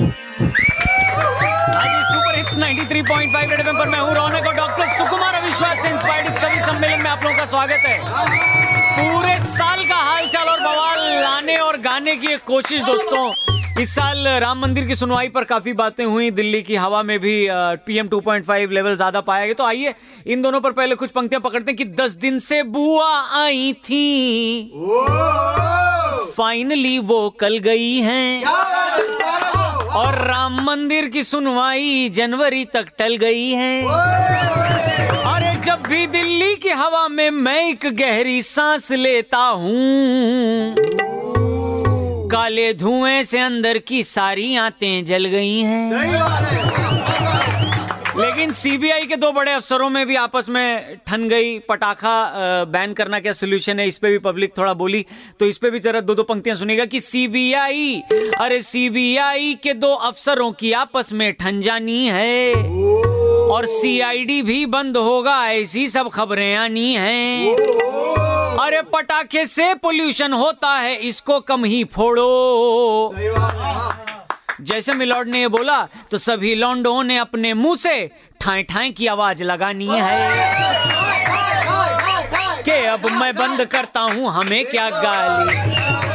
आज super hits 93.5 red पर मैं हूँ रौनक और डॉक्टर सुकुमार अविश्वास से इंस्पायर्ड इस कवि सम्मेलन में आप लोगों का स्वागत है। पूरे साल का हालचाल और बवाल लाने और गाने की एक कोशिश दोस्तों। इस साल राम मंदिर की सुनवाई पर काफ़ी बातें हुई दिल्ली की हवा में भी पीएम 2.5 लेवल ज़्यादा पाया गया। तो आइए इन दोनों पर पहले कुछ पंक्तियाँ पकड़ते हैं कि दस दिन से बुआ आई थी। फाइनली वो कल गई हैं। राम मंदिर की सुनवाई जनवरी तक टल गई है। अरे जब भी दिल्ली की हवा में मैं एक गहरी सांस लेता हूँ, काले धुएँ से अंदर की सारी आते जल गई हैं। लेकिन सीबीआई के दो बड़े अफसरों में भी आपस में ठन गई पटाखा बैन करना क्या सोल्यूशन है? इस पे भी पब्लिक थोड़ा बोली तो इस पे भी जरा दो दो पंक्तियाँ सुनेगा कि सीबीआई अरे सीबीआई के दो अफसरों की आपस में ठन जानी है। और सीआईडी भी बंद होगा ऐसी सब खबरें आनी हैं। अरे पटाखे से पोल्यूशन होता है इसको कम ही फोड़ो। जैसे मिलॉर्ड ने ये बोला तो सभी लौंडों ने अपने मुँह से ठाए ठाए की आवाज़ लगानी है। के अब मैं बंद करता हूँ, हमें क्या गाली?